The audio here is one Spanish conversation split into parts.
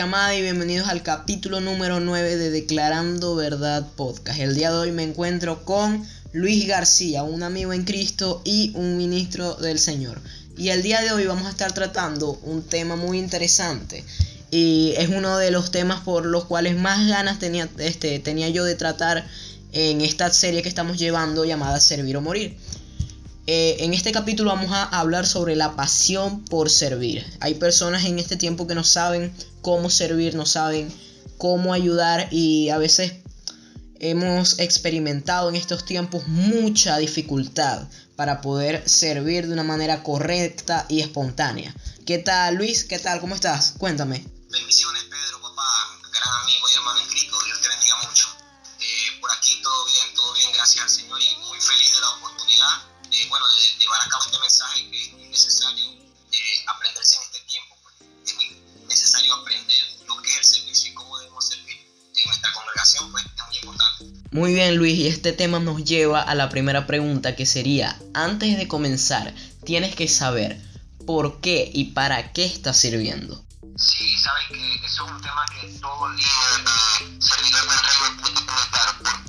Amada y bienvenidos al capítulo número 9 de Declarando Verdad Podcast. El día de hoy me encuentro con Luis García, un amigo en Cristo y un ministro del Señor. Y el día de hoy vamos a estar tratando un tema muy interesante. Y es uno de los temas por los cuales más ganas tenía, este, tenía yo de tratar en esta serie que estamos llevando llamada Servir o Morir. Eh, en este capítulo vamos a hablar sobre la pasión por servir. Hay personas en este tiempo que no saben cómo servir, no saben cómo ayudar y a veces hemos experimentado en estos tiempos mucha dificultad para poder servir de una manera correcta y espontánea. ¿Qué tal Luis? ¿Qué tal? ¿Cómo estás? Cuéntame. Bendiciones Pedro, papá, gran amigo y hermano bueno, de, llevar a cabo este mensaje que es muy necesario eh, aprenderse en este tiempo. Pues. Es muy necesario aprender lo que es el servicio y cómo debemos servir en nuestra congregación, pues es muy importante. Muy bien Luis, y este tema nos lleva a la primera pregunta que sería, antes de comenzar, tienes que saber por qué y para qué estás sirviendo. Sí, sabes que eso es un tema que todo líder, eh, servidor del reino tiene que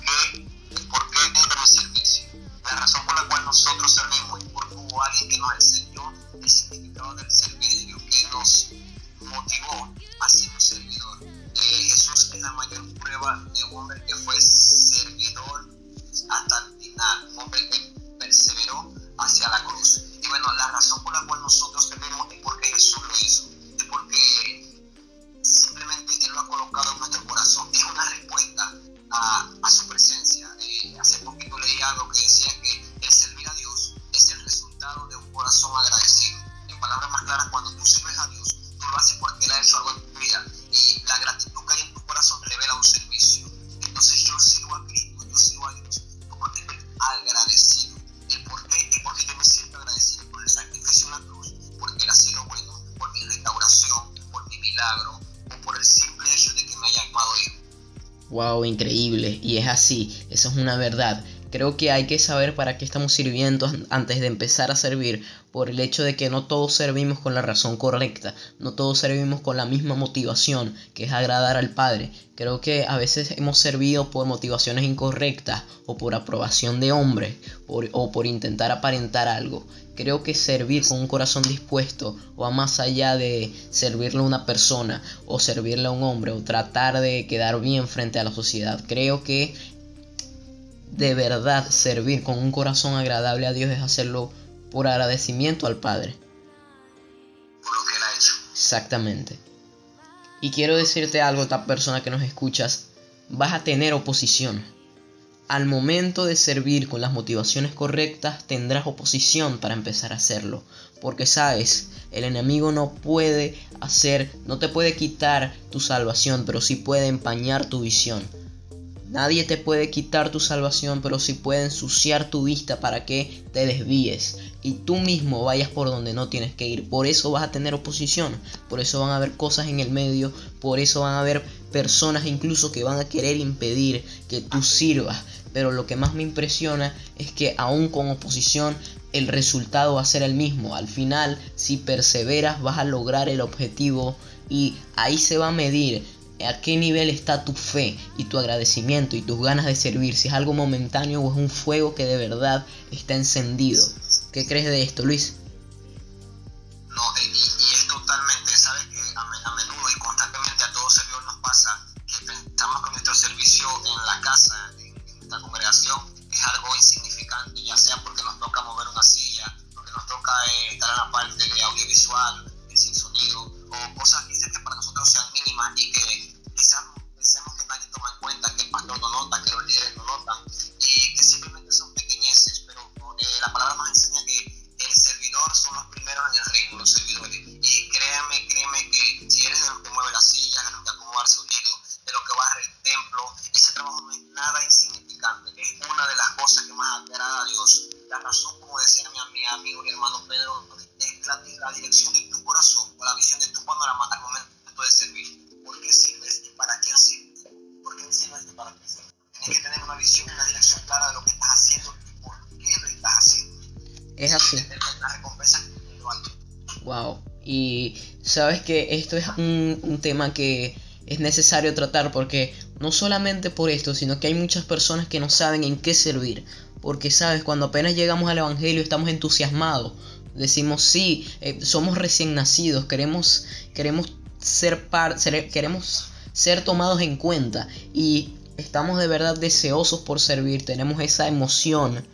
así, eso es una verdad. Creo que hay que saber para qué estamos sirviendo antes de empezar a servir, por el hecho de que no todos servimos con la razón correcta, no todos servimos con la misma motivación, que es agradar al Padre. Creo que a veces hemos servido por motivaciones incorrectas o por aprobación de hombre o por intentar aparentar algo. Creo que servir con un corazón dispuesto va más allá de servirle a una persona o servirle a un hombre o tratar de quedar bien frente a la sociedad. Creo que de verdad servir con un corazón agradable a Dios es hacerlo por agradecimiento al Padre. Por lo que Él ha hecho. Exactamente. Y quiero decirte algo, esta persona que nos escuchas, vas a tener oposición. Al momento de servir con las motivaciones correctas, tendrás oposición para empezar a hacerlo. Porque sabes, el enemigo no puede hacer, no te puede quitar tu salvación, pero sí puede empañar tu visión. Nadie te puede quitar tu salvación, pero sí puede ensuciar tu vista para que te desvíes y tú mismo vayas por donde no tienes que ir. Por eso vas a tener oposición, por eso van a haber cosas en el medio, por eso van a haber personas incluso que van a querer impedir que tú sirvas. Pero lo que más me impresiona es que aún con oposición el resultado va a ser el mismo. Al final, si perseveras, vas a lograr el objetivo y ahí se va a medir a qué nivel está tu fe y tu agradecimiento y tus ganas de servir, si es algo momentáneo o es un fuego que de verdad está encendido. ¿Qué crees de esto, Luis? No, y, Es así. Recompensa Wow. Y sabes que esto es un, un tema que es necesario tratar porque no solamente por esto, sino que hay muchas personas que no saben en qué servir. Porque sabes, cuando apenas llegamos al Evangelio estamos entusiasmados. Decimos, sí, eh, somos recién nacidos, queremos, queremos ser, par, ser, queremos ser tomados en cuenta y estamos de verdad deseosos por servir, tenemos esa emoción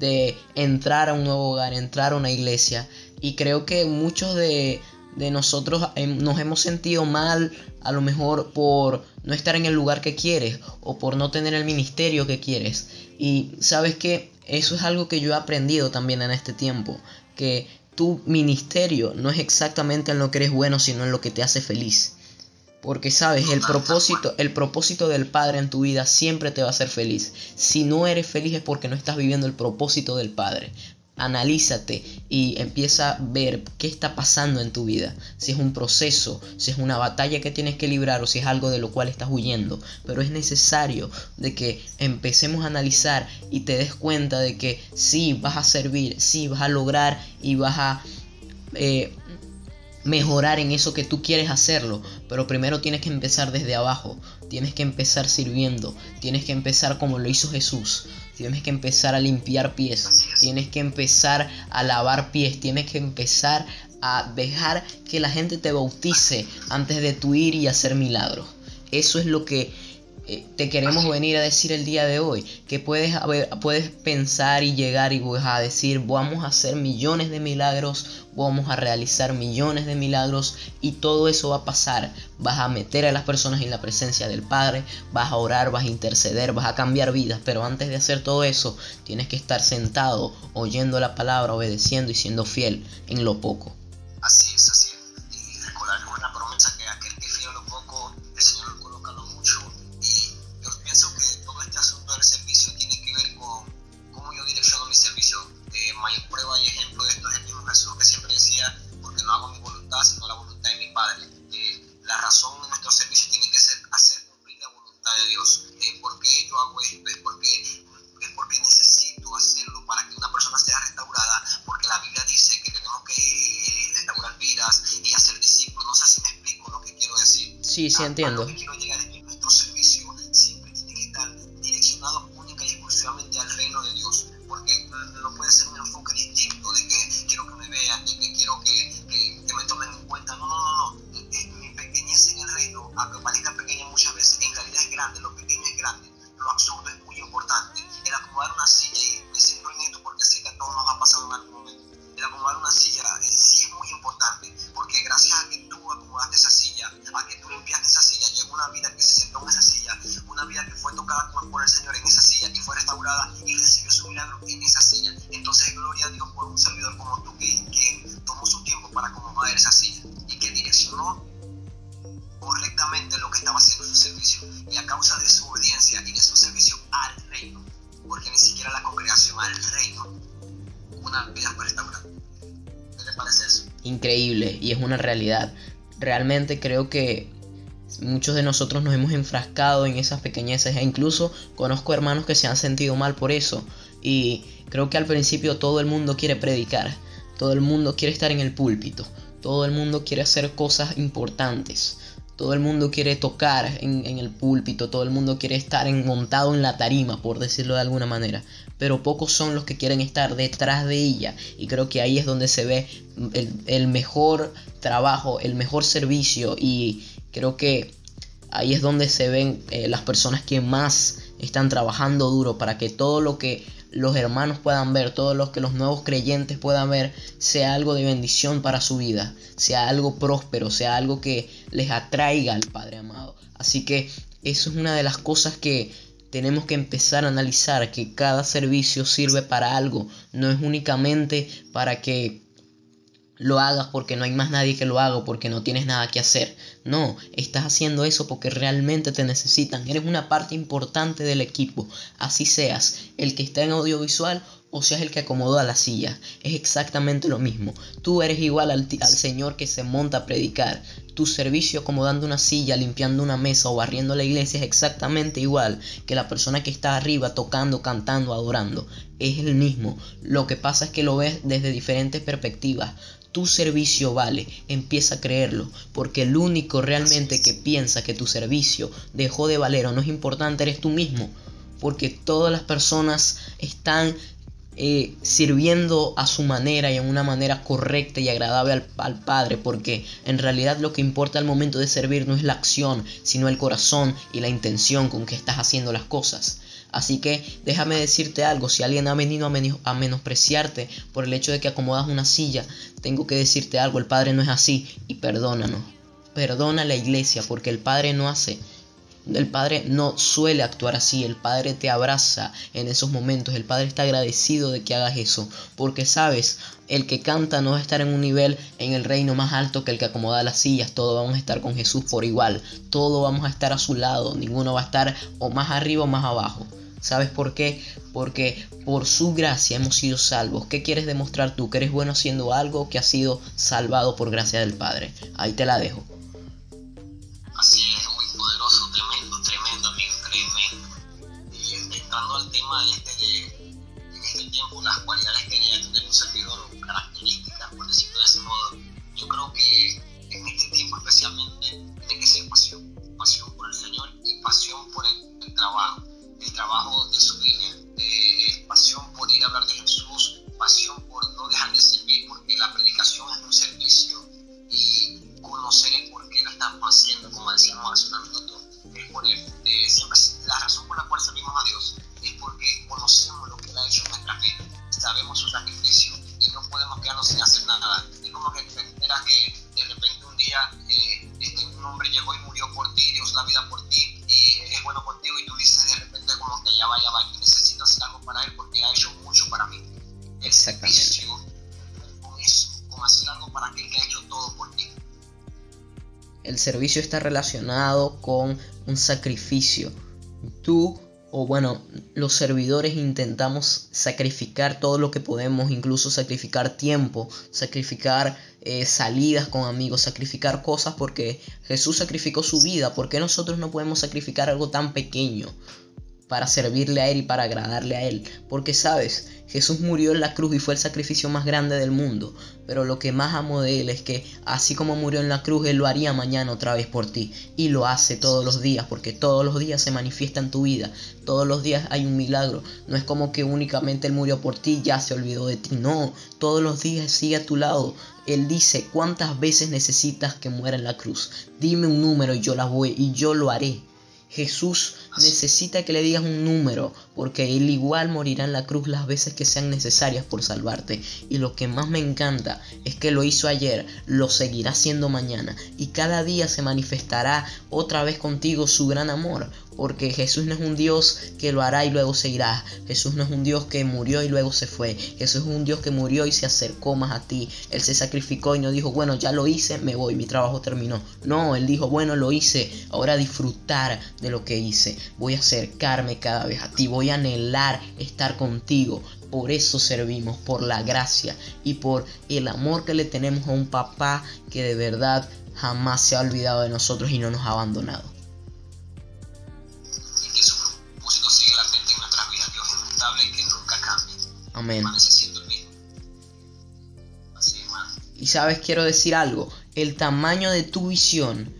de entrar a un nuevo hogar, entrar a una iglesia. Y creo que muchos de, de nosotros nos hemos sentido mal a lo mejor por no estar en el lugar que quieres o por no tener el ministerio que quieres. Y sabes que eso es algo que yo he aprendido también en este tiempo que tu ministerio no es exactamente en lo que eres bueno sino en lo que te hace feliz porque sabes, el propósito, el propósito del Padre en tu vida siempre te va a hacer feliz. Si no eres feliz es porque no estás viviendo el propósito del Padre. Analízate y empieza a ver qué está pasando en tu vida. Si es un proceso, si es una batalla que tienes que librar o si es algo de lo cual estás huyendo. Pero es necesario de que empecemos a analizar y te des cuenta de que sí vas a servir, sí vas a lograr y vas a eh, mejorar en eso que tú quieres hacerlo, pero primero tienes que empezar desde abajo, tienes que empezar sirviendo, tienes que empezar como lo hizo Jesús, tienes que empezar a limpiar pies, tienes que empezar a lavar pies, tienes que empezar a dejar que la gente te bautice antes de tu ir y hacer milagros. Eso es lo que te queremos venir a decir el día de hoy. Que puedes, puedes pensar y llegar y vas a decir, vamos a hacer millones de milagros, vamos a realizar millones de milagros y todo eso va a pasar. Vas a meter a las personas en la presencia del Padre, vas a orar, vas a interceder, vas a cambiar vidas. Pero antes de hacer todo eso, tienes que estar sentado, oyendo la palabra, obedeciendo y siendo fiel en lo poco. Así es, así Sí, sí, entiendo. Una realidad. Realmente creo que muchos de nosotros nos hemos enfrascado en esas pequeñeces e incluso conozco hermanos que se han sentido mal por eso y creo que al principio todo el mundo quiere predicar, todo el mundo quiere estar en el púlpito, todo el mundo quiere hacer cosas importantes, todo el mundo quiere tocar en, el púlpito, todo el mundo quiere estar en, montado en la tarima, por decirlo de alguna manera. Pero pocos son los que quieren estar detrás de ella. Y creo que ahí es donde se ve el, mejor trabajo, el mejor servicio. Y creo que ahí es donde se ven eh, las personas que más están trabajando duro para que todo lo que los hermanos puedan ver, todos los que los nuevos creyentes puedan ver, sea algo de bendición para su vida, sea algo próspero, sea algo que les atraiga al Padre amado. Así que eso es una de las cosas que tenemos que empezar a analizar, que cada servicio sirve para algo, no es únicamente para que lo hagas porque no hay más nadie que lo haga, porque no tienes nada que hacer. No, estás haciendo eso porque realmente te necesitan. Eres una parte importante del equipo. Así seas el que está en audiovisual o seas el que acomodó a la silla. Es exactamente lo mismo. Tú eres igual al, al, Señor que se monta a predicar. Tu servicio acomodando una silla, limpiando una mesa o barriendo la iglesia es exactamente igual que la persona que está arriba tocando, cantando, adorando. Es el mismo. Lo que pasa es que lo ves desde diferentes perspectivas. tu servicio vale, empieza a creerlo, porque el único realmente que piensa que tu servicio dejó de valer o no es importante eres tú mismo, porque todas las personas están eh, sirviendo a su manera y en una manera correcta y agradable al, Padre, porque en realidad lo que importa al momento de servir no es la acción, sino el corazón y la intención con que estás haciendo las cosas. Así que déjame decirte algo, si alguien ha venido a, menospreciarte por el hecho de que acomodas una silla, tengo que decirte algo, el Padre no es así y perdónanos. Perdona a la iglesia porque el Padre no hace el Padre no suele actuar así, el Padre te abraza en esos momentos, el Padre está agradecido de que hagas eso, porque sabes, el que canta no va a estar en un nivel en el reino más alto que el que acomoda las sillas, todos vamos a estar con Jesús por igual, todos vamos a estar a su lado, ninguno va a estar o más arriba o más abajo. ¿Sabes por qué? Porque por su gracia hemos sido salvos. ¿Qué quieres demostrar tú? ¿Que eres bueno haciendo algo que ha sido salvado por gracia del Padre? Ahí te la dejo. Así es, God Está relacionado con un sacrificio. Tú o bueno, los servidores intentamos sacrificar todo lo que podemos, incluso sacrificar tiempo, sacrificar eh, salidas con amigos, sacrificar cosas porque Jesús sacrificó su vida. ¿Por qué nosotros no podemos sacrificar algo tan pequeño para servirle a Él y para agradarle a Él? Porque sabes, Jesús murió en la cruz y fue el sacrificio más grande del mundo. Pero lo que más amo de Él es que así como murió en la cruz, Él lo haría mañana otra vez por ti. Y lo hace todos los días, porque todos los días se manifiesta en tu vida. Todos los días hay un milagro. No es como que únicamente Él murió por ti y ya se olvidó de ti. No, todos los días sigue a tu lado. Él dice, ¿cuántas veces necesitas que muera en la cruz? Dime un número y yo la voy y yo lo haré. Jesús necesita que le digas un número, porque Él igual morirá en la cruz las veces que sean necesarias por salvarte. Y lo que más me encanta es que lo hizo ayer, lo seguirá haciendo mañana, y cada día se manifestará otra vez contigo su gran amor, porque Jesús no es un Dios que lo hará y luego se irá. Jesús no es un Dios que murió y luego se fue. Jesús es un Dios que murió y se acercó más a ti. Él se sacrificó y no dijo, bueno, ya lo hice, me voy, mi trabajo terminó. No, Él dijo, bueno, lo hice, ahora disfrutar de lo que hice. Voy a acercarme cada vez a ti, voy a anhelar estar contigo. Por eso servimos, por la gracia y por el amor que le tenemos a un papá que de verdad jamás se ha olvidado de nosotros y no nos ha abandonado. Amén. Y sabes, quiero decir algo. El tamaño de tu visión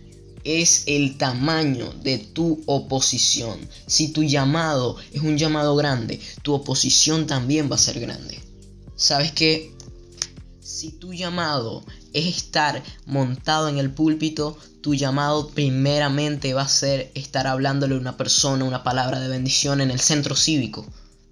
es el tamaño de tu oposición. Si tu llamado es un llamado grande, tu oposición también va a ser grande. ¿Sabes que Si tu llamado es estar montado en el púlpito, tu llamado primeramente va a ser estar hablándole a una persona una palabra de bendición en el centro cívico.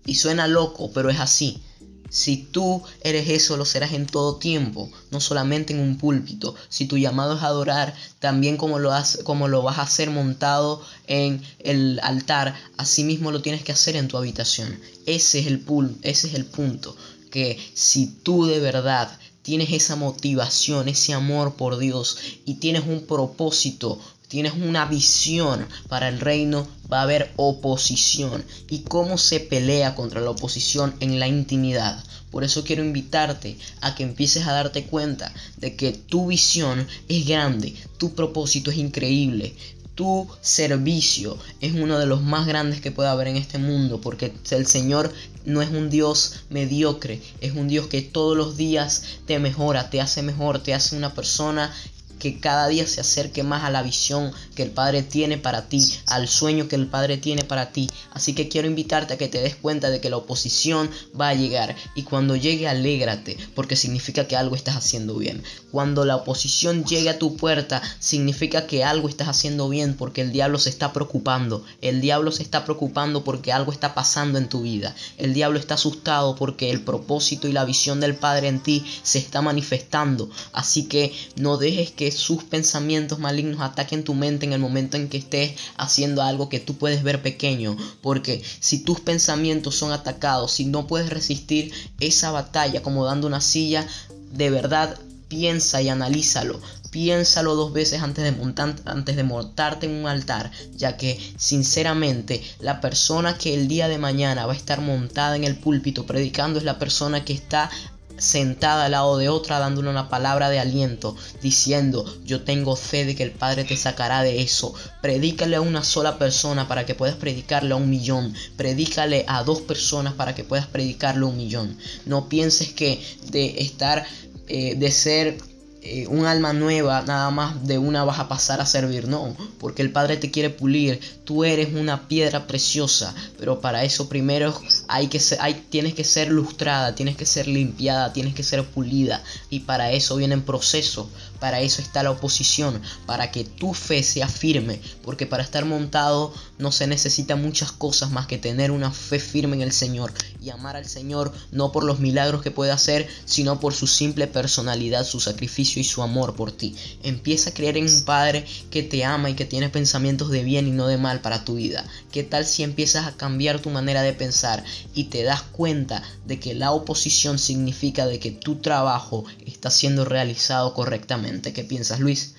Y suena loco, pero es así. Si tú eres eso, lo serás en todo tiempo, no solamente en un púlpito. Si tu llamado es adorar, también como lo, como lo vas a hacer montado en el altar, así mismo lo tienes que hacer en tu habitación. Ese es el, ese es el punto. Que si tú de verdad tienes esa motivación, ese amor por Dios y tienes un propósito tienes una visión para el reino, va a haber oposición. ¿Y cómo se pelea contra la oposición en la intimidad? Por eso quiero invitarte a que empieces a darte cuenta de que tu visión es grande, tu propósito es increíble, tu servicio es uno de los más grandes que puede haber en este mundo porque el Señor no es un Dios mediocre, es un Dios que todos los días te mejora, te hace mejor, te hace una persona que cada día se acerque más a la visión que el Padre tiene para ti, al sueño que el Padre tiene para ti. Así que quiero invitarte a que te des cuenta de que la oposición va a llegar y cuando llegue alégrate porque significa que algo estás haciendo bien. Cuando la oposición llegue a tu puerta significa que algo estás haciendo bien porque el diablo se está preocupando. El diablo se está preocupando porque algo está pasando en tu vida. El diablo está asustado porque el propósito y la visión del Padre en ti se está manifestando. Así que no dejes que sus pensamientos malignos ataquen tu mente en el momento en que estés haciendo algo que tú puedes ver pequeño. Porque si tus pensamientos son atacados, si no puedes resistir esa batalla como dando una silla, de verdad piensa y analízalo. Piénsalo dos veces antes de, montar, antes de montarte en un altar, ya que sinceramente la persona que el día de mañana va a estar montada en el púlpito predicando es la persona que está sentada al lado de otra dándole una palabra de aliento, diciendo, yo tengo fe de que el Padre te sacará de eso. Predícale a una sola persona para que puedas predicarle a un millón. Predícale a dos personas para que puedas predicarle a un millón. No pienses que de estar, eh, de ser eh, un alma nueva, nada más de una vas a pasar a servir, no, porque el Padre te quiere pulir, tú eres una piedra preciosa, pero para eso primero hay que ser, hay, tienes que ser lustrada, tienes que ser limpiada, tienes que ser pulida, y para eso vienen procesos, para eso está la oposición, para que tu fe sea firme, porque para estar montado no se necesita muchas cosas más que tener una fe firme en el Señor y amar al Señor no por los milagros que puede hacer, sino por su simple personalidad, su sacrificio y su amor por ti. Empieza a creer en un Padre que te ama y que tiene pensamientos de bien y no de mal para tu vida. ¿Qué tal si empiezas a cambiar tu manera de pensar y te das cuenta de que la oposición significa de que tu trabajo está siendo realizado correctamente? ¿Qué piensas, Luis?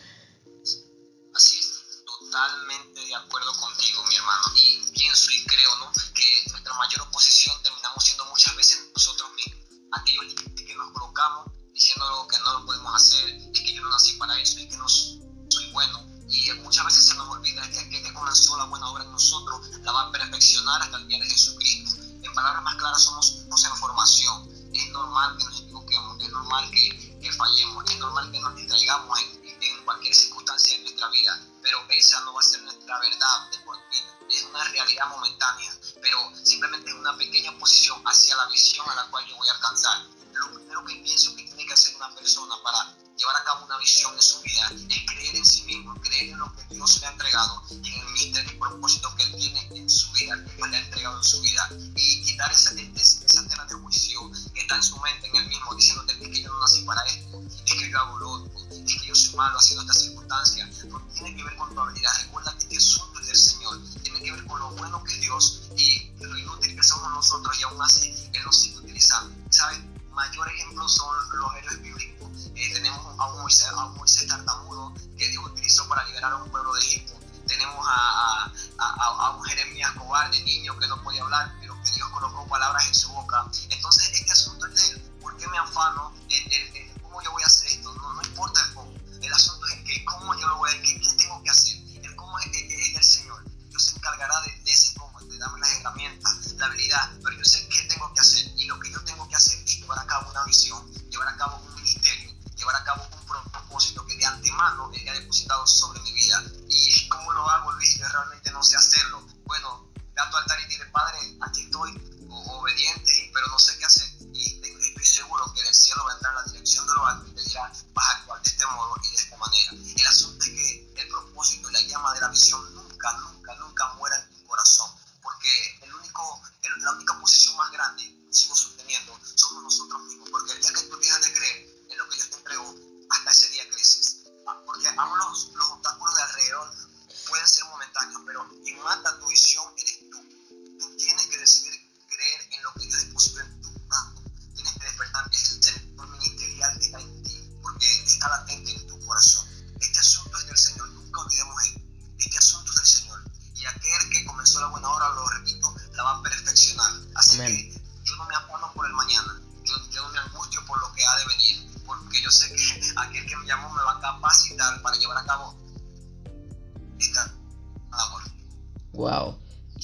Perfeccionar hasta el día de Jesucristo. En palabras más claras, somos en formación. Es normal que nos equivoquemos, es normal que, que fallemos, es normal que nos distraigamos en, en, cualquier circunstancia de nuestra vida, pero esa no va a ser nuestra verdad de por vida. Es una realidad momentánea, pero simplemente es una pequeña posición hacia la visión a la cual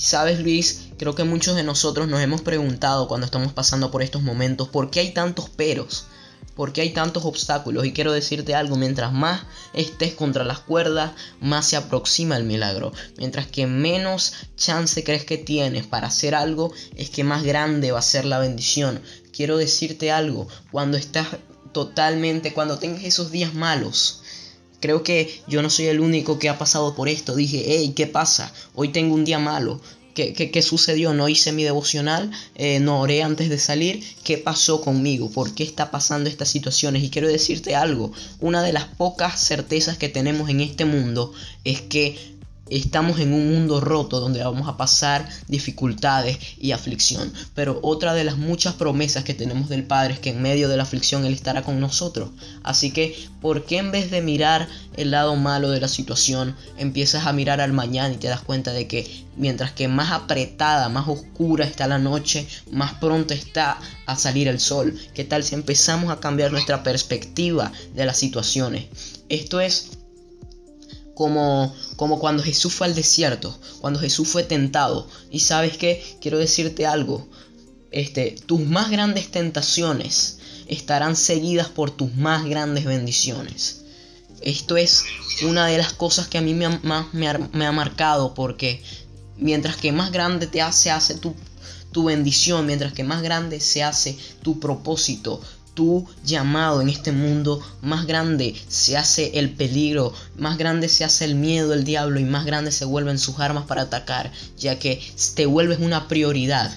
sabes Luis, creo que muchos de nosotros nos hemos preguntado cuando estamos pasando por estos momentos, ¿por qué hay tantos peros? ¿Por qué hay tantos obstáculos? Y quiero decirte algo, mientras más estés contra las cuerdas, más se aproxima el milagro. Mientras que menos chance crees que tienes para hacer algo, es que más grande va a ser la bendición. Quiero decirte algo, cuando estás totalmente, cuando tengas esos días malos, Creo que yo no soy el único que ha pasado por esto. Dije, hey, ¿qué pasa? Hoy tengo un día malo. ¿Qué, qué, sucedió? No hice mi devocional, eh, no oré antes de salir. ¿Qué pasó conmigo? ¿Por qué está pasando estas situaciones? Y quiero decirte algo, una de las pocas certezas que tenemos en este mundo es que Estamos en un mundo roto donde vamos a pasar dificultades y aflicción. Pero otra de las muchas promesas que tenemos del Padre es que en medio de la aflicción Él estará con nosotros. Así que, ¿por qué en vez de mirar el lado malo de la situación, empiezas a mirar al mañana y te das cuenta de que mientras que más apretada, más oscura está la noche, más pronto está a salir el sol? ¿Qué tal si empezamos a cambiar nuestra perspectiva de las situaciones? Esto es como, como cuando Jesús fue al desierto, cuando Jesús fue tentado. Y sabes qué, quiero decirte algo, este, tus más grandes tentaciones estarán seguidas por tus más grandes bendiciones. Esto es una de las cosas que a mí me ha, más me ha, marcado porque mientras que más grande te hace, hace tu, tu bendición, mientras que más grande se hace tu propósito, tu llamado en este mundo, más grande se hace el peligro, más grande se hace el miedo del diablo y más grande se vuelven sus armas para atacar, ya que te vuelves una prioridad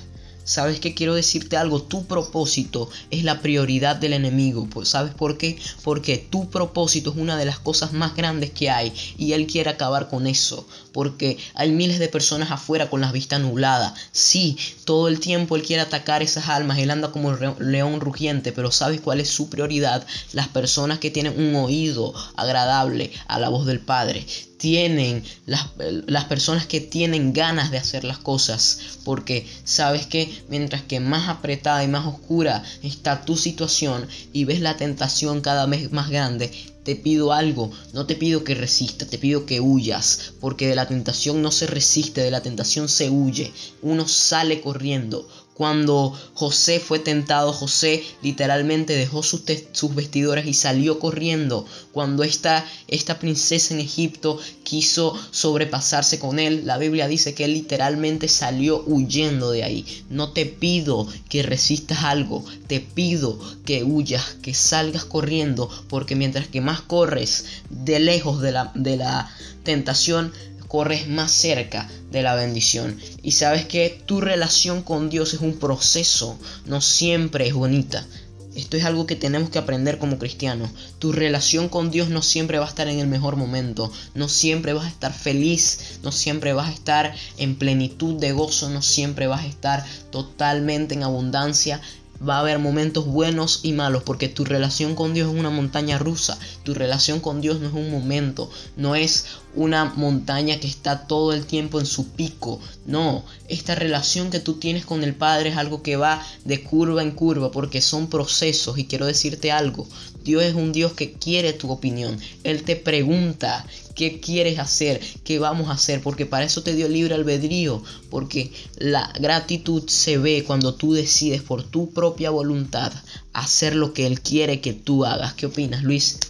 ¿Sabes qué quiero decirte algo? Tu propósito es la prioridad del enemigo. Pues, ¿Sabes por qué? Porque tu propósito es una de las cosas más grandes que hay y él quiere acabar con eso. Porque hay miles de personas afuera con las vistas nubladas. Sí, todo el tiempo él quiere atacar esas almas. Él anda como león rugiente. Pero ¿sabes cuál es su prioridad? Las personas que tienen un oído agradable a la voz del Padre tienen, las, las, personas que tienen ganas de hacer las cosas. Porque sabes que mientras que más apretada y más oscura está tu situación y ves la tentación cada vez más grande, te pido algo, no te pido que resistas, te pido que huyas, porque de la tentación no se resiste, de la tentación se huye, uno sale corriendo, cuando José fue tentado, José literalmente dejó sus, sus vestiduras y salió corriendo. Cuando esta, esta princesa en Egipto quiso sobrepasarse con él, la Biblia dice que él literalmente salió huyendo de ahí. No te pido que resistas algo, te pido que huyas, que salgas corriendo, porque mientras que más corres de lejos de la, de la tentación, corres más cerca de la bendición. Y sabes que tu relación con Dios es un proceso, no siempre es bonita. Esto es algo que tenemos que aprender como cristianos. Tu relación con Dios no siempre va a estar en el mejor momento, no siempre vas a estar feliz, no siempre vas a estar en plenitud de gozo, no siempre vas a estar totalmente en abundancia va a haber momentos buenos y malos porque tu relación con Dios es una montaña rusa. Tu relación con Dios no es un momento, no es una montaña que está todo el tiempo en su pico. No, esta relación que tú tienes con el Padre es algo que va de curva en curva porque son procesos y quiero decirte algo. Dios es un Dios que quiere tu opinión. Él te pregunta qué quieres hacer, qué vamos a hacer, porque para eso te dio libre albedrío, porque la gratitud se ve cuando tú decides por tu propia voluntad hacer lo que Él quiere que tú hagas. ¿Qué opinas, Luis?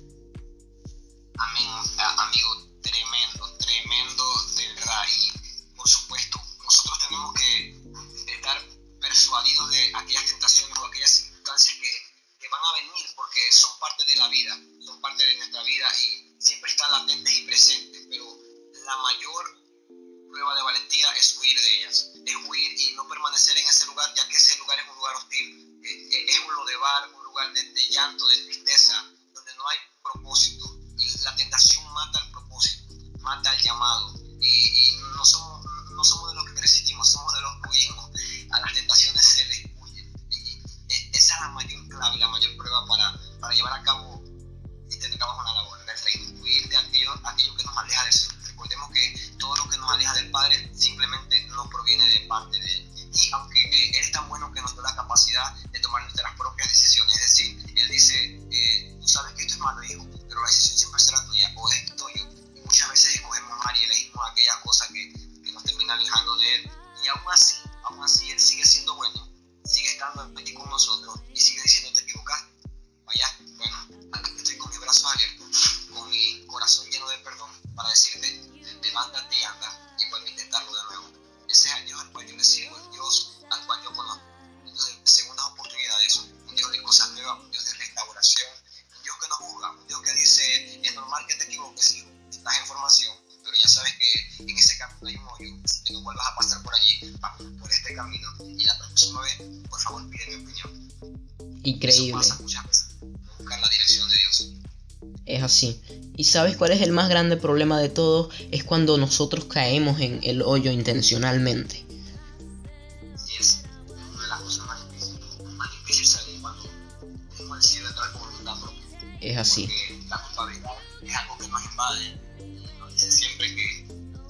Amén, amigo, tremendo, tremendo del Ray. Por supuesto, nosotros tenemos que estar persuadidos de aquellas tentaciones o aquellas circunstancias que, que van a venir, porque son parte de la vida, son parte de nuestra vida y pero la mayor prueba de valentía es huir de ellas, es huir y no permanecer en ese lugar, ya que ese lugar es un lugar hostil, eh, eh, es un lodebar, un lugar de, de llanto, de tristeza, sabes cuál es el más grande problema de todo? Es cuando nosotros caemos en el hoyo intencionalmente. Y es una de las cosas más difíciles, más difícil salir cuando el cielo entrar con voluntad propia. Es así. Porque la culpabilidad es algo que nos invade nos dice siempre que,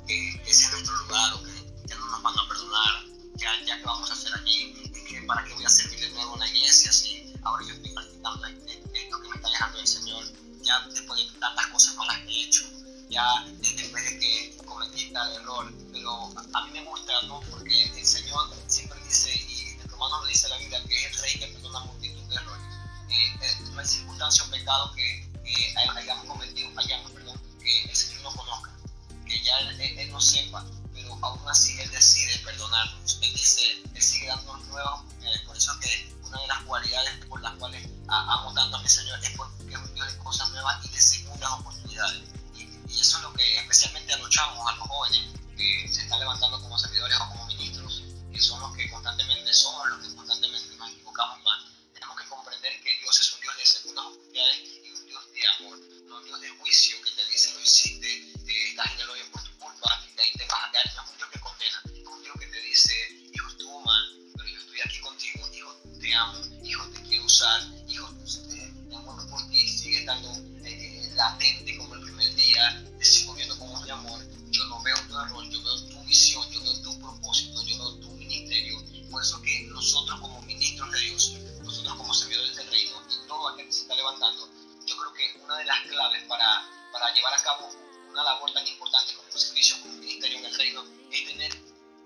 que ese es nuestro lugar o que, que no nos van a perdonar, ya, ya que vamos a hacer aquí, que para qué voy a servir de nuevo en la iglesia si ahora yo estoy practicando esto que me está alejando del Señor, ya después de tantas cosas malas que he hecho, ya después de que cometí tal error, pero a mí me gusta, ¿no? Porque el Señor siempre dice, y en Romanos lo dice la Biblia, que es el Rey que perdona multitud de errores. Eh, eh, no hay circunstancia o pecado que, que hayamos cometido, hayamos, perdón, que el Señor no conozca, que ya él, él, él no sepa, pero aún así Él decide perdonarnos. Él dice, Él sigue dándonos nuevas oportunidades. Por eso que una de las cualidades por las cuales amo tanto a mi Señor es porque es un Dios de cosas nuevas y de segundas oportunidades. Y, y eso es lo que especialmente luchamos a los jóvenes que se están levantando como servidores o como ministros, que son los que constantemente somos los que constantemente nos equivocamos más. Tenemos que comprender que Dios es un Dios de segundas oportunidades y un Dios de amor, no un Dios de juicio que te dice lo hiciste, usar, hijo, eh, mi amor por ti sigue estando eh, latente como el primer día, te sigo viendo como mi amor, yo no veo tu error, yo veo tu visión, yo veo tu propósito, yo veo tu ministerio, por eso que nosotros como ministros de Dios, nosotros como servidores del reino y todo aquel que se está levantando, yo creo que una de las claves para, para llevar a cabo una labor tan importante como un servicio, como un ministerio en el reino, es tener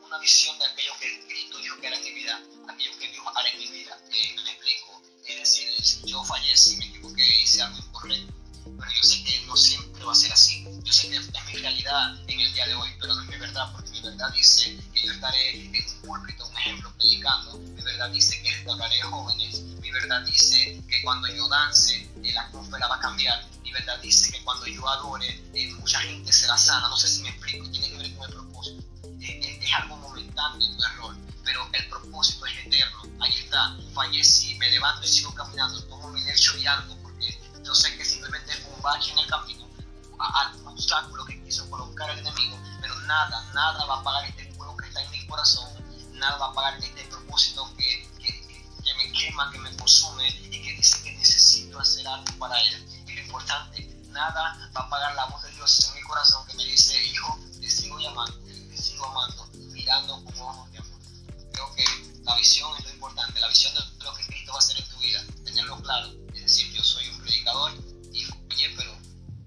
una visión de aquello que Cristo dijo que hará en mi vida, aquello que Dios hará en mi vida. Eh, me explico, es decir, yo fallé, si me equivoqué, hice algo incorrecto, pero yo sé que no siempre va a ser así. Yo sé que es mi realidad en el día de hoy, pero no es mi verdad, porque mi verdad dice que yo estaré en un púlpito, un ejemplo, predicando. Mi verdad dice que restauraré jóvenes. Mi verdad dice que cuando yo dance, eh, la atmósfera va a cambiar. Mi verdad dice que cuando yo adore, eh, mucha gente será sana. No sé si me explico, tiene que ver con el propósito. Eh, es algo momentáneo tu error, pero el propósito es eterno. Ahí está, fallecí, me levanto y sigo caminando, tomo mi derecho y ando, porque yo sé que simplemente es un bache en el camino, al obstáculo que quiso colocar el enemigo, pero nada, nada va a pagar este fuego que está en mi corazón, nada va a pagar este propósito que, que, que me quema, que me consume y que dice que necesito hacer algo para él. Y lo importante, nada va a pagar la voz de Dios en mi corazón que me dice, hijo, te sigo llamando, te sigo amando, mirando con ojos. Creo que la visión es lo importante, la visión de lo que Cristo va a hacer en tu vida, tenerlo claro. Es decir, yo soy un predicador y fallé, pero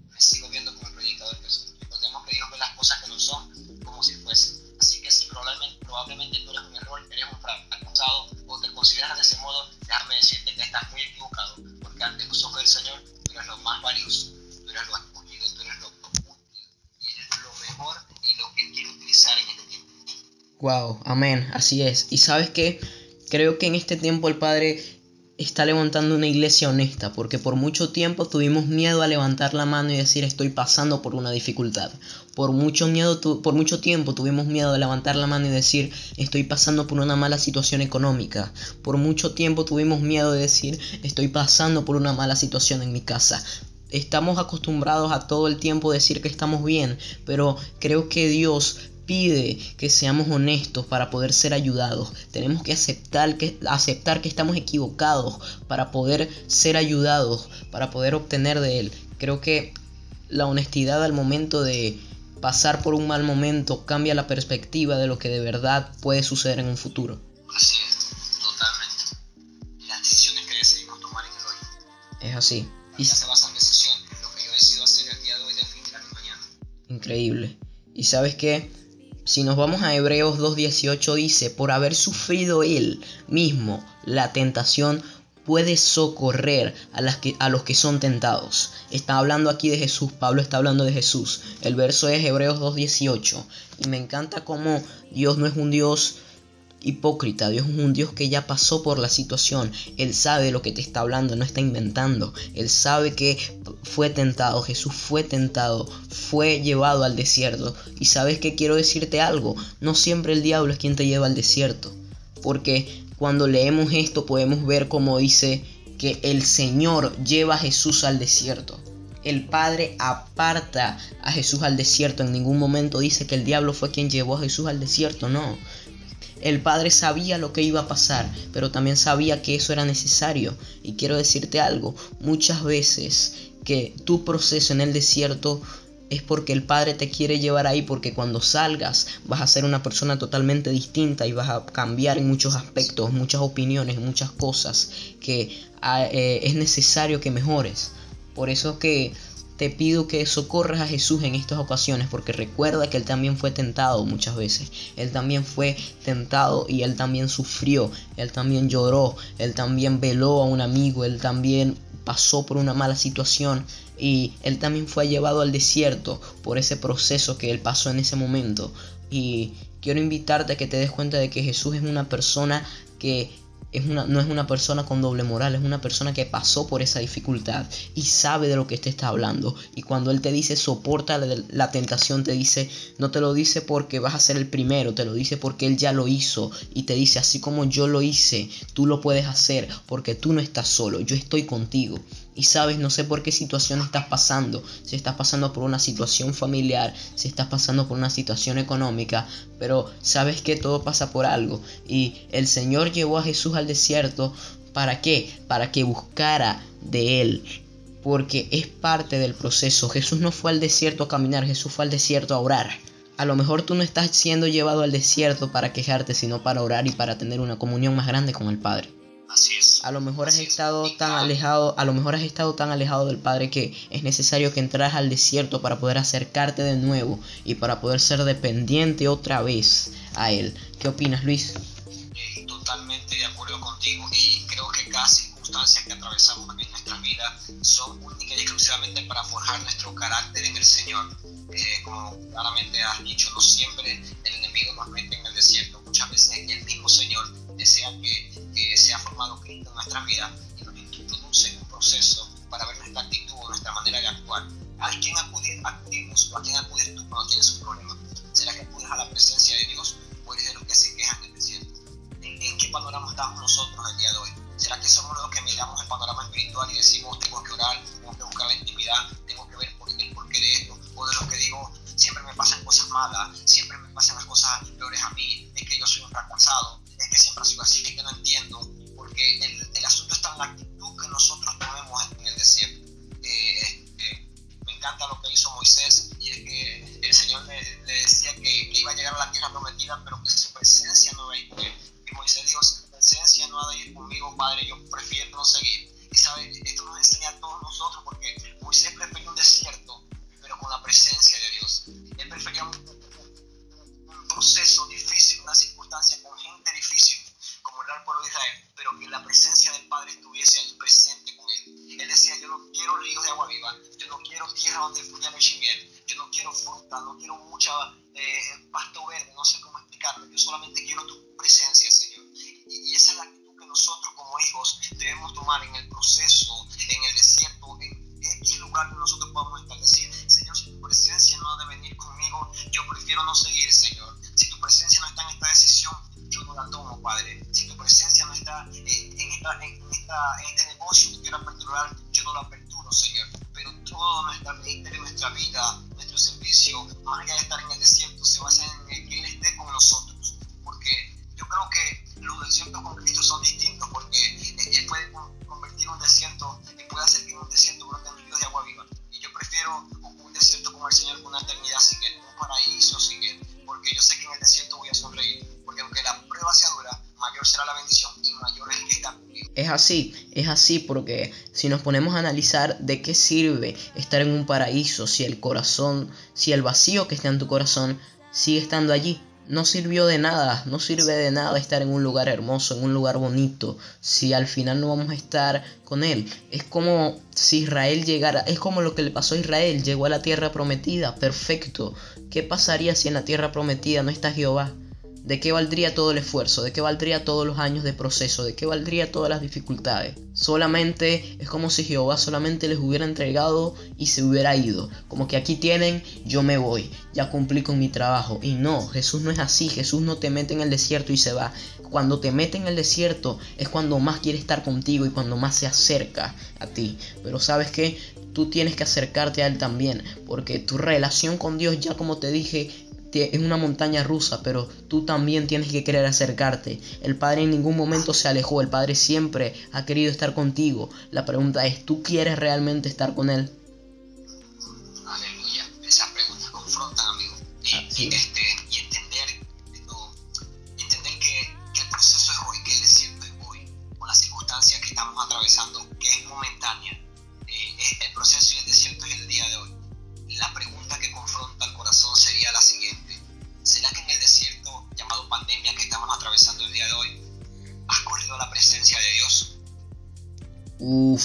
me sigo viendo como el predicador que soy. Recordemos que Dios ve las cosas que no son como si fuesen. Así que si probablemente, probablemente tú eres un error, eres un fracasado o te consideras de ese modo, déjame decirte que estás muy equivocado, porque ante los ojos del Señor tú eres lo más valioso, tú eres lo escogido, tú eres lo útil y eres lo mejor y lo que Él quiere utilizar en este tiempo. Wow, amén, así es. Y sabes que creo que en este tiempo el Padre está levantando una iglesia honesta, porque por mucho tiempo tuvimos miedo a levantar la mano y decir estoy pasando por una dificultad. Por mucho miedo, por mucho tiempo tuvimos miedo de levantar la mano y decir estoy pasando por una mala situación económica. Por mucho tiempo tuvimos miedo de decir estoy pasando por una mala situación en mi casa. Estamos acostumbrados a todo el tiempo decir que estamos bien, pero creo que Dios pide que seamos honestos para poder ser ayudados. Tenemos que aceptar que, aceptar que estamos equivocados para poder ser ayudados, para poder obtener de Él. Creo que la honestidad al momento de pasar por un mal momento cambia la perspectiva de lo que de verdad puede suceder en un futuro. Así es, totalmente. Y las decisiones que decidimos tomar en el hoy. Es así. Y- se basan en decisiones, lo que yo decido hacer el día de hoy definirá mi mañana. Increíble. Y sabes qué? Si nos vamos a Hebreos 2.18 dice, por haber sufrido él mismo la tentación, puede socorrer a, los que son tentados. Está hablando aquí de Jesús, Pablo está hablando de Jesús. El verso es Hebreos 2.18. Y me encanta cómo Dios no es un Dios hipócrita, Dios es un Dios que ya pasó por la situación, Él sabe lo que te está hablando, no está inventando, Él sabe que fue tentado, Jesús fue tentado, fue llevado al desierto. Y sabes que quiero decirte algo, no siempre el diablo es quien te lleva al desierto, porque cuando leemos esto podemos ver como dice que el Señor lleva a Jesús al desierto. El Padre aparta a Jesús al desierto. En ningún momento dice que el diablo fue quien llevó a Jesús al desierto. No. El Padre sabía lo que iba a pasar, pero también sabía que eso era necesario. Y quiero decirte algo, muchas veces que tu proceso en el desierto es porque el Padre te quiere llevar ahí, porque cuando salgas vas a ser una persona totalmente distinta y vas a cambiar en muchos aspectos, muchas opiniones, muchas cosas que ah, eh, es necesario que mejores. Por eso que te pido que socorras a Jesús en estas ocasiones, porque recuerda que Él también fue tentado muchas veces. Él también fue tentado y Él también sufrió, Él también lloró, Él también veló a un amigo, Él también pasó por una mala situación y Él también fue llevado al desierto por ese proceso que Él pasó en ese momento. Y quiero invitarte a que te des cuenta de que Jesús es una persona que no es una persona con doble moral, es una persona que pasó por esa dificultad y sabe de lo que te está hablando. Y cuando Él te dice soporta la, la, tentación, te dice, no te lo dice porque vas a ser el primero, te lo dice porque Él ya lo hizo. Y te dice, así como yo lo hice, tú lo puedes hacer porque tú no estás solo, yo estoy contigo. Y sabes, no sé por qué situación estás pasando. Si estás pasando por una situación familiar, si estás pasando por una situación económica, pero sabes que todo pasa por algo. Y el Señor llevó a Jesús al desierto. ¿Para qué? Para que buscara de Él. Porque es parte del proceso. Jesús no fue al desierto a caminar, Jesús fue al desierto a orar. A lo mejor tú no estás siendo llevado al desierto para quejarte, sino para orar y para tener una comunión más grande con el Padre. A lo mejor has estado tan alejado, a lo mejor has estado tan alejado del Padre que es necesario que entras al desierto para poder acercarte de nuevo y para poder ser dependiente otra vez a Él. ¿Qué opinas, Luis? Eh, totalmente de acuerdo contigo cada circunstancia que atravesamos en nuestra vida son únicas y exclusivamente para forjar nuestro carácter en el Señor. Eh, como claramente has dicho, no siempre el enemigo nos mete en el desierto, muchas veces el mismo Señor desea que que se ha formado Cristo en nuestra vida y nos introduce un proceso para ver nuestra actitud o nuestra manera de actuar. ¿A quién acudimos o a quién acudes tú cuando tienes un problema? ¿Será que acudes a la presencia de Dios o eres de los que se quejan del desierto? ¿En, ¿En, qué panorama estamos nosotros el día de hoy? ¿Será que somos los que miramos el panorama espiritual y decimos tengo que orar, tengo que buscar la intimidad, tengo que ver por el porqué de esto? O de los que digo siempre me pasan cosas malas, siempre me pasan las cosas peores a mí, es que yo soy un fracasado, es que siempre sido así, que no entiendo, porque el, el, asunto está en la actitud que nosotros tomemos en el desierto. Eh, me encanta lo que hizo Moisés, y es que el Señor le, le decía que, que, iba a llegar a la tierra prometida, pero que su presencia no iba a ir. Y Moisés dijo, no ha de ir conmigo, Padre, yo prefiero no seguir. Y sabe, esto nos enseña a todos nosotros, porque Moisés prefirió un desierto, pero con la presencia de Dios. Él prefería un, proceso difícil, una circunstancia con gente difícil, como el pueblo de Israel, pero que la presencia del Padre estuviese ahí presente con él. Él decía, yo no quiero ríos de agua viva, yo no quiero tierra donde fluya leche y miel, yo no quiero fruta, no quiero mucha Es así, es así porque si nos ponemos a analizar de qué sirve estar en un paraíso si el corazón, si el vacío que está en tu corazón sigue estando allí, no sirvió de nada, no sirve de nada estar en un lugar hermoso, en un lugar bonito, si al final no vamos a estar con Él. Es como si Israel llegara, es como lo que le pasó a Israel, llegó a la tierra prometida, perfecto. ¿Qué pasaría si en la tierra prometida no está Jehová? ¿De qué valdría todo el esfuerzo? ¿De qué valdría todos los años de proceso? ¿De qué valdría todas las dificultades? Solamente es como si Jehová solamente les hubiera entregado y se hubiera ido. Como que aquí tienen, yo me voy, ya cumplí con mi trabajo. Y no, Jesús no es así. Jesús no te mete en el desierto y se va. Cuando te mete en el desierto es cuando más quiere estar contigo y cuando más se acerca a ti. Pero sabes que tú tienes que acercarte a Él también. Porque tu relación con Dios, ya como te dije, es una montaña rusa, pero tú también tienes que querer acercarte. El Padre en ningún momento se alejó, el Padre siempre ha querido estar contigo. La pregunta es, ¿tú quieres realmente estar con Él? Aleluya, esas preguntas confrontan, amigo. Y, este, y entender, o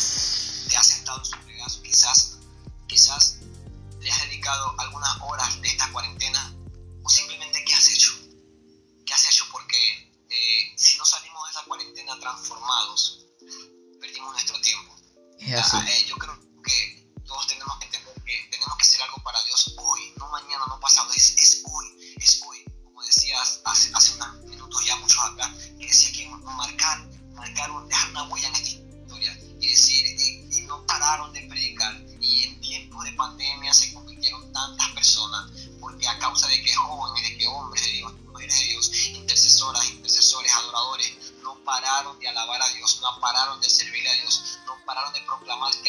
pararon de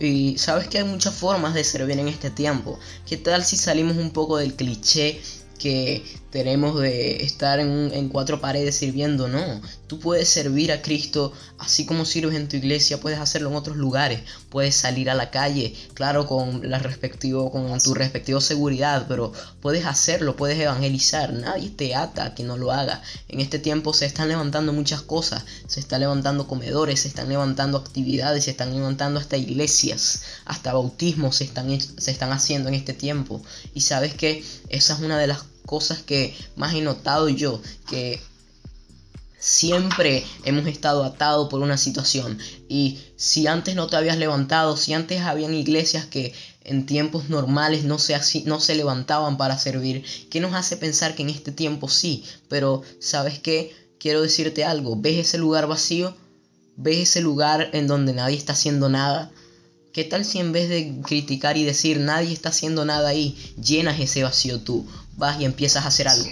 y sabes que hay muchas formas de servir en este tiempo. ¿Qué tal si salimos un poco del cliché que tenemos de estar en, cuatro paredes sirviendo, no. Tú puedes servir a Cristo así como sirves en tu iglesia, puedes hacerlo en otros lugares, puedes salir a la calle, claro, con la respectivo, con tu respectiva seguridad, pero puedes hacerlo, puedes evangelizar, nadie te ata a que no lo haga. En este tiempo se están levantando muchas cosas, se están levantando comedores, se están levantando actividades, se están levantando hasta iglesias, hasta bautismos se están, se están haciendo en este tiempo. Y sabes que esa es una de las cosas que más he notado yo, que siempre hemos estado atados por una situación. Y si antes no te habías levantado, si antes habían iglesias que en tiempos normales no se, no se levantaban para servir, ¿qué nos hace pensar que en este tiempo sí? Pero, ¿sabes qué? Quiero decirte algo, ¿ves ese lugar vacío? ¿Ves ese lugar en donde nadie está haciendo nada? ¿Qué tal si en vez de criticar y decir nadie está haciendo nada ahí, llenas ese vacío tú? Vas y empiezas a hacer algo.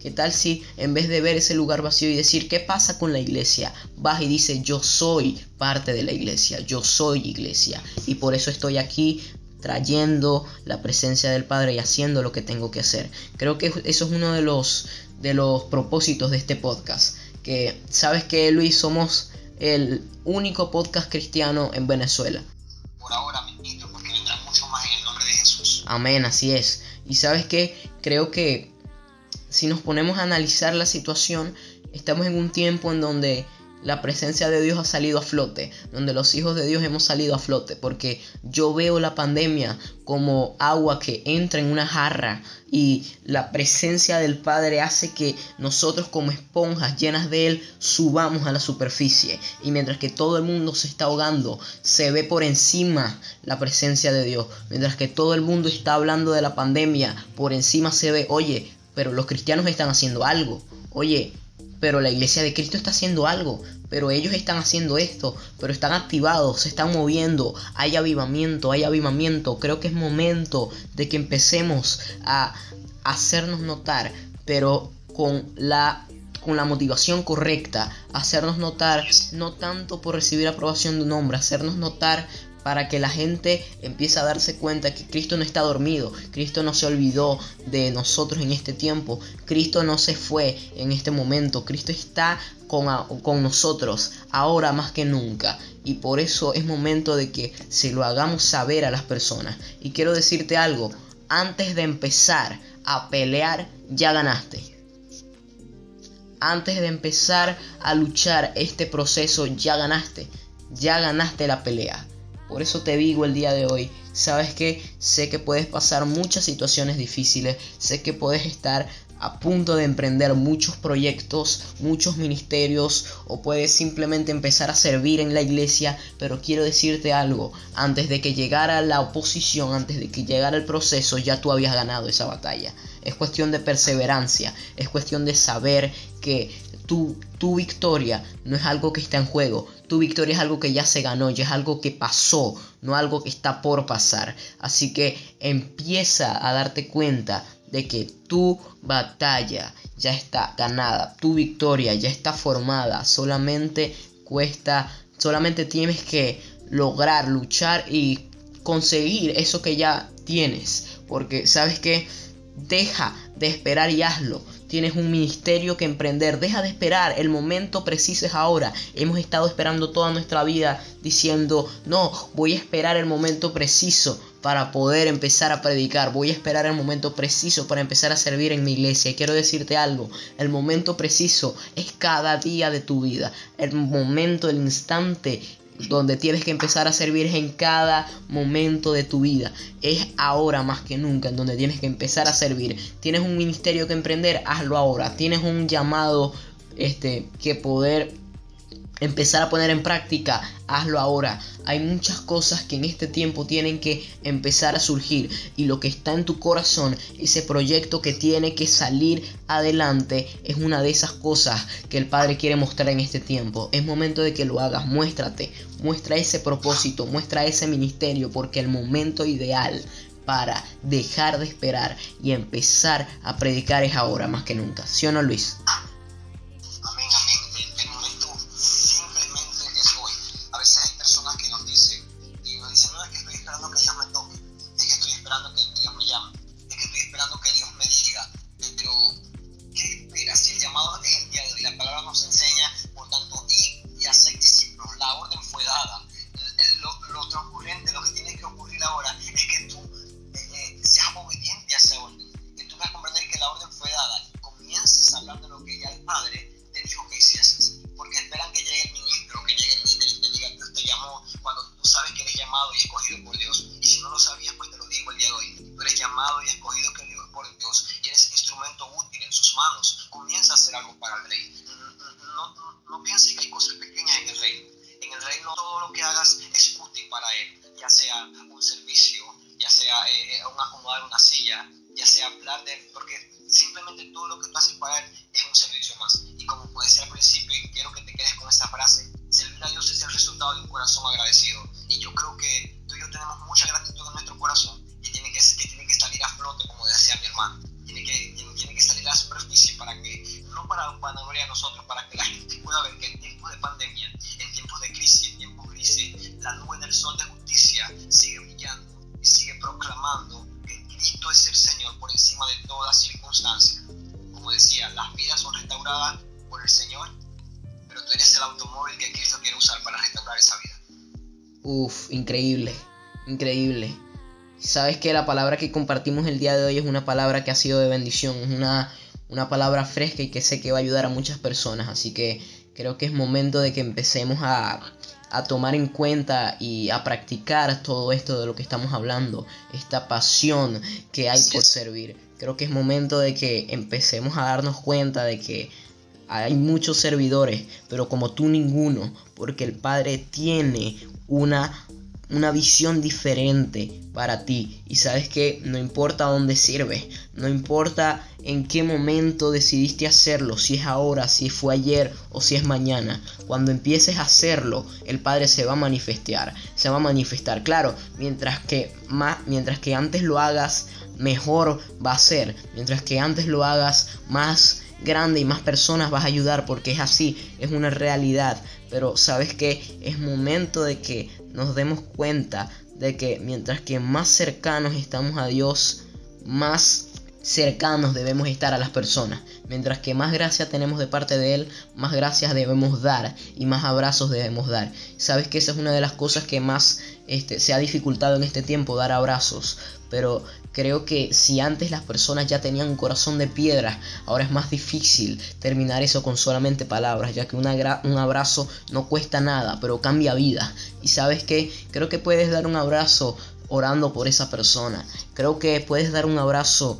¿Qué tal si en vez de ver ese lugar vacío y decir qué pasa con la iglesia, vas y dices yo soy parte de la iglesia, yo soy iglesia y por eso estoy aquí trayendo la presencia del Padre y haciendo lo que tengo que hacer. Creo que eso es uno de los de los propósitos de este podcast, que sabes que Luis somos el único podcast cristiano en Venezuela ahora, ministro, porque vendrán mucho más en el nombre de Jesús. Amén, así es. Y sabes que creo que si nos ponemos a analizar la situación, estamos en un tiempo en donde la presencia de Dios ha salido a flote, donde los hijos de Dios hemos salido a flote, porque yo veo la pandemia como agua que entra en una jarra y la presencia del Padre hace que nosotros como esponjas llenas de Él subamos a la superficie. Y mientras que todo el mundo se está ahogando, se ve por encima la presencia de Dios, mientras que todo el mundo está hablando de la pandemia, por encima se ve, oye, pero los cristianos están haciendo algo, oye, pero la iglesia de Cristo está haciendo algo, pero ellos están haciendo esto, pero están activados, se están moviendo, hay avivamiento, hay avivamiento, creo que es momento de que empecemos a hacernos notar, pero con la con la motivación correcta, hacernos notar no tanto por recibir aprobación de un hombre, hacernos notar para que la gente empiece a darse cuenta que Cristo no está dormido, Cristo no se olvidó de nosotros en este tiempo, Cristo no se fue en este momento, Cristo está con, con nosotros ahora más que nunca y por eso es momento de que se lo hagamos saber a las personas. Y quiero decirte algo, antes de empezar a pelear ya ganaste. Antes de empezar a luchar este proceso ya ganaste, ya ganaste la pelea. Por eso te digo el día de hoy, sabes que sé que puedes pasar muchas situaciones difíciles, sé que puedes estar a punto de emprender muchos proyectos, muchos ministerios o puedes simplemente empezar a servir en la iglesia, pero quiero decirte algo, antes de que llegara la oposición, antes de que llegara el proceso, ya tú habías ganado esa batalla. Es cuestión de perseverancia, es cuestión de saber que tu, tu victoria no es algo que está en juego, tu victoria es algo que ya se ganó, ya es algo que pasó, no algo que está por pasar. Así que empieza a darte cuenta de que tu batalla ya está ganada, tu victoria ya está formada, solamente cuesta, solamente tienes que lograr, luchar y conseguir eso que ya tienes, porque sabes que deja de esperar y hazlo. Tienes un ministerio que emprender. Deja de esperar. El momento preciso es ahora. Hemos estado esperando toda nuestra vida diciendo, no, voy a esperar el momento preciso para poder empezar a predicar. Voy a esperar el momento preciso para empezar a servir en mi iglesia. Y quiero decirte algo, el momento preciso es cada día de tu vida. El momento, el instante donde tienes que empezar a servir en cada momento de tu vida. Es ahora más que nunca en donde tienes que empezar a servir. Tienes un ministerio que emprender, hazlo ahora. Tienes un llamado este que poder empezar a poner en práctica, hazlo ahora. Hay muchas cosas que en este tiempo tienen que empezar a surgir y lo que está en tu corazón, ese proyecto que tiene que salir adelante, es una de esas cosas que el Padre quiere mostrar en este tiempo. Es momento de que lo hagas, muéstrate, muestra ese propósito, muestra ese ministerio, porque el momento ideal para dejar de esperar y empezar a predicar es ahora más que nunca. ¿Sí o no, Luis? Uf, increíble, increíble. Sabes que la palabra que compartimos el día de hoy es una palabra que ha sido de bendición, es una, una palabra fresca y que sé que va a ayudar a muchas personas. Así que creo que es momento de que empecemos a, a tomar en cuenta y a practicar todo esto de lo que estamos hablando, esta pasión que hay por servir. Creo que es momento de que empecemos a darnos cuenta de que hay muchos servidores, pero como tú ninguno, porque el Padre tiene una, una visión diferente para ti. Y sabes que no importa dónde sirves, no importa en qué momento decidiste hacerlo, si es ahora, si fue ayer o si es mañana. Cuando empieces a hacerlo, el Padre se va a manifestar, se va a manifestar. Claro, mientras que más, mientras que antes lo hagas, mejor va a ser. Mientras que antes lo hagas, más grande y más personas vas a ayudar porque es así, es una realidad. Pero sabes que es momento de que nos demos cuenta de que mientras que más cercanos estamos a Dios, más cercanos debemos estar a las personas. Mientras que más gracia tenemos de parte de Él, más gracias debemos dar y más abrazos debemos dar. Sabes que esa es una de las cosas que más este, se ha dificultado en este tiempo, dar abrazos. Pero creo que si antes las personas ya tenían un corazón de piedra, ahora es más difícil terminar eso con solamente palabras, ya que un abrazo no cuesta nada, pero cambia vida. Y sabes que creo que puedes dar un abrazo orando por esa persona. Creo que puedes dar un abrazo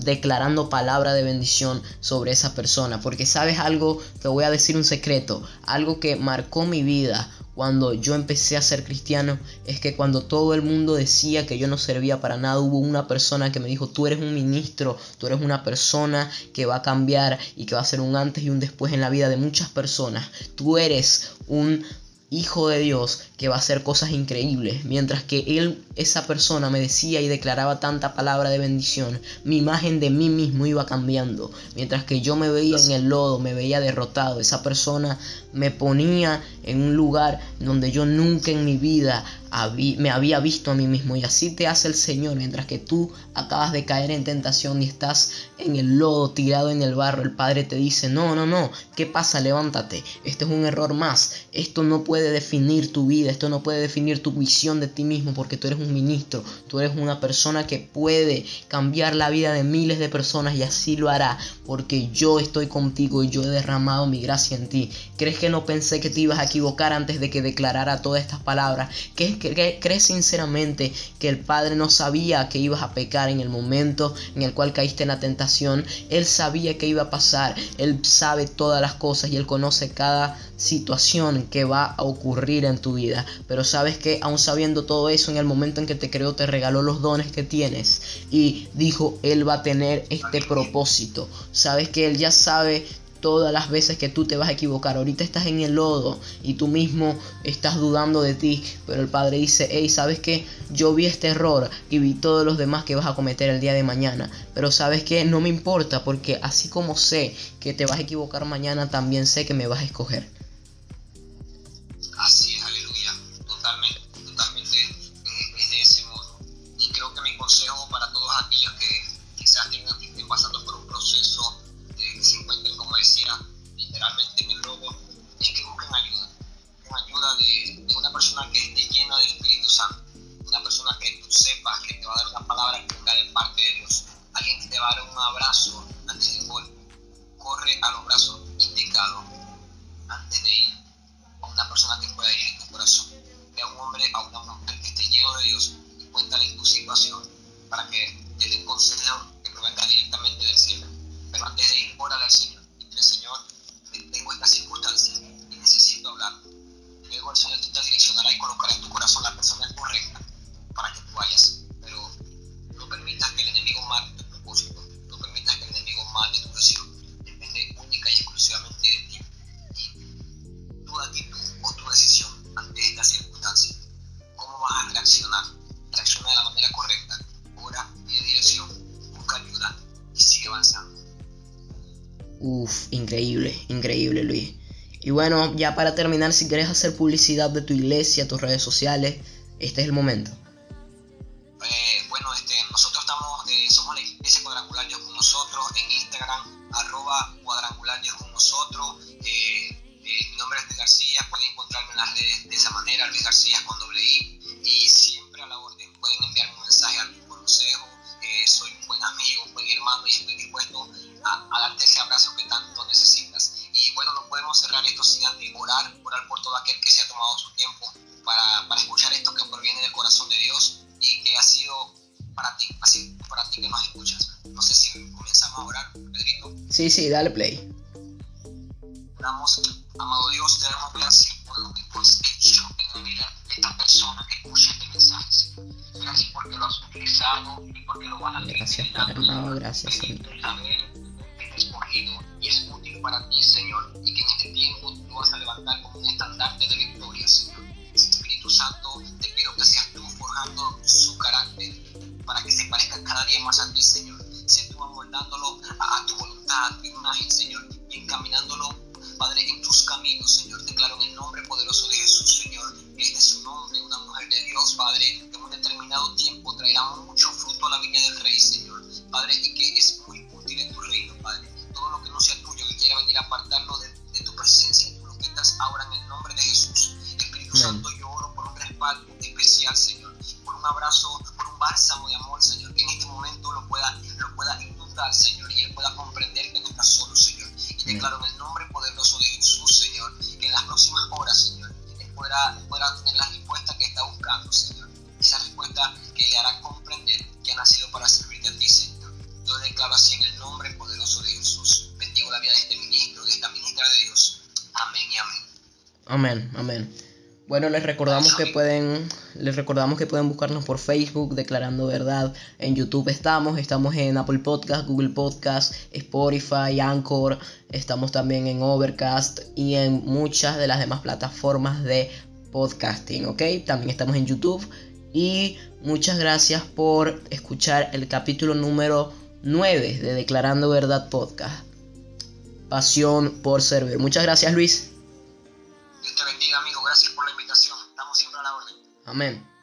declarando palabra de bendición sobre esa persona. Porque sabes algo, te voy a decir un secreto, algo que marcó mi vida cuando yo empecé a ser cristiano es que cuando todo el mundo decía que yo no servía para nada, hubo una persona que me dijo, tú eres un ministro, tú eres una persona que va a cambiar y que va a ser un antes y un después en la vida de muchas personas. Tú eres un hijo de Dios que va a hacer cosas increíbles. Mientras que él, esa persona, me decía y declaraba tanta palabra de bendición, mi imagen de mí mismo iba cambiando. Mientras que yo me veía en el lodo, me veía derrotado. Esa persona me ponía en un lugar donde yo nunca en mi vida me había visto a mí mismo. Y así te hace el Señor. Mientras que tú acabas de caer en tentación y estás en el lodo, tirado en el barro, el Padre te dice, no, no, no, ¿qué pasa? Levántate. Este es un error más. Esto no puede definir tu vida esto no puede definir tu visión de ti mismo porque tú eres un ministro, tú eres una persona que puede cambiar la vida de miles de personas y así lo hará porque yo estoy contigo y yo he derramado mi gracia en ti. ¿Crees que no pensé que te ibas a equivocar antes de que declarara todas estas palabras? ¿Crees sinceramente que el Padre no sabía que ibas a pecar en el momento en el cual caíste en la tentación? Él sabía que iba a pasar, Él sabe todas las cosas y Él conoce cada situación que va a ocurrir en tu vida. Pero sabes que aún sabiendo todo eso, en el momento en que te creó, te regaló los dones que tienes y dijo, Él va a tener este propósito. Sabes que Él ya sabe todas las veces que tú te vas a equivocar. Ahorita estás en el lodo y tú mismo estás dudando de ti, pero el Padre dice, hey, ¿sabes que Yo vi este error y vi todos los demás que vas a cometer el día de mañana, pero ¿sabes que No me importa porque así como sé que te vas a equivocar mañana, también sé que me vas a escoger. Así para bueno, ya para terminar, si quieres hacer publicidad de tu iglesia, tus redes sociales, este es el momento. Sí, dale play. Oramos Amado Dios, te damos gracias por lo que tú has hecho en la vida de esta persona que escucha este mensaje, Señor. Gracias porque lo has utilizado y porque lo vas a hacer. Gracias, Padre amado, gracias, Señor. Escogido y es útil para ti, Señor, y que en este tiempo tú vas a levantar como un estandarte de victoria, Bueno, les recordamos que pueden les recordamos que pueden buscarnos por Facebook Declarando Verdad. En YouTube estamos, estamos en Apple Podcast, Google Podcast, Spotify, Anchor, estamos también en Overcast y en muchas de las demás plataformas de podcasting, ¿ok? También estamos en YouTube y muchas gracias por escuchar el capítulo número 9 de Declarando Verdad Podcast. Pasión por servir. Muchas gracias, Luis. Dios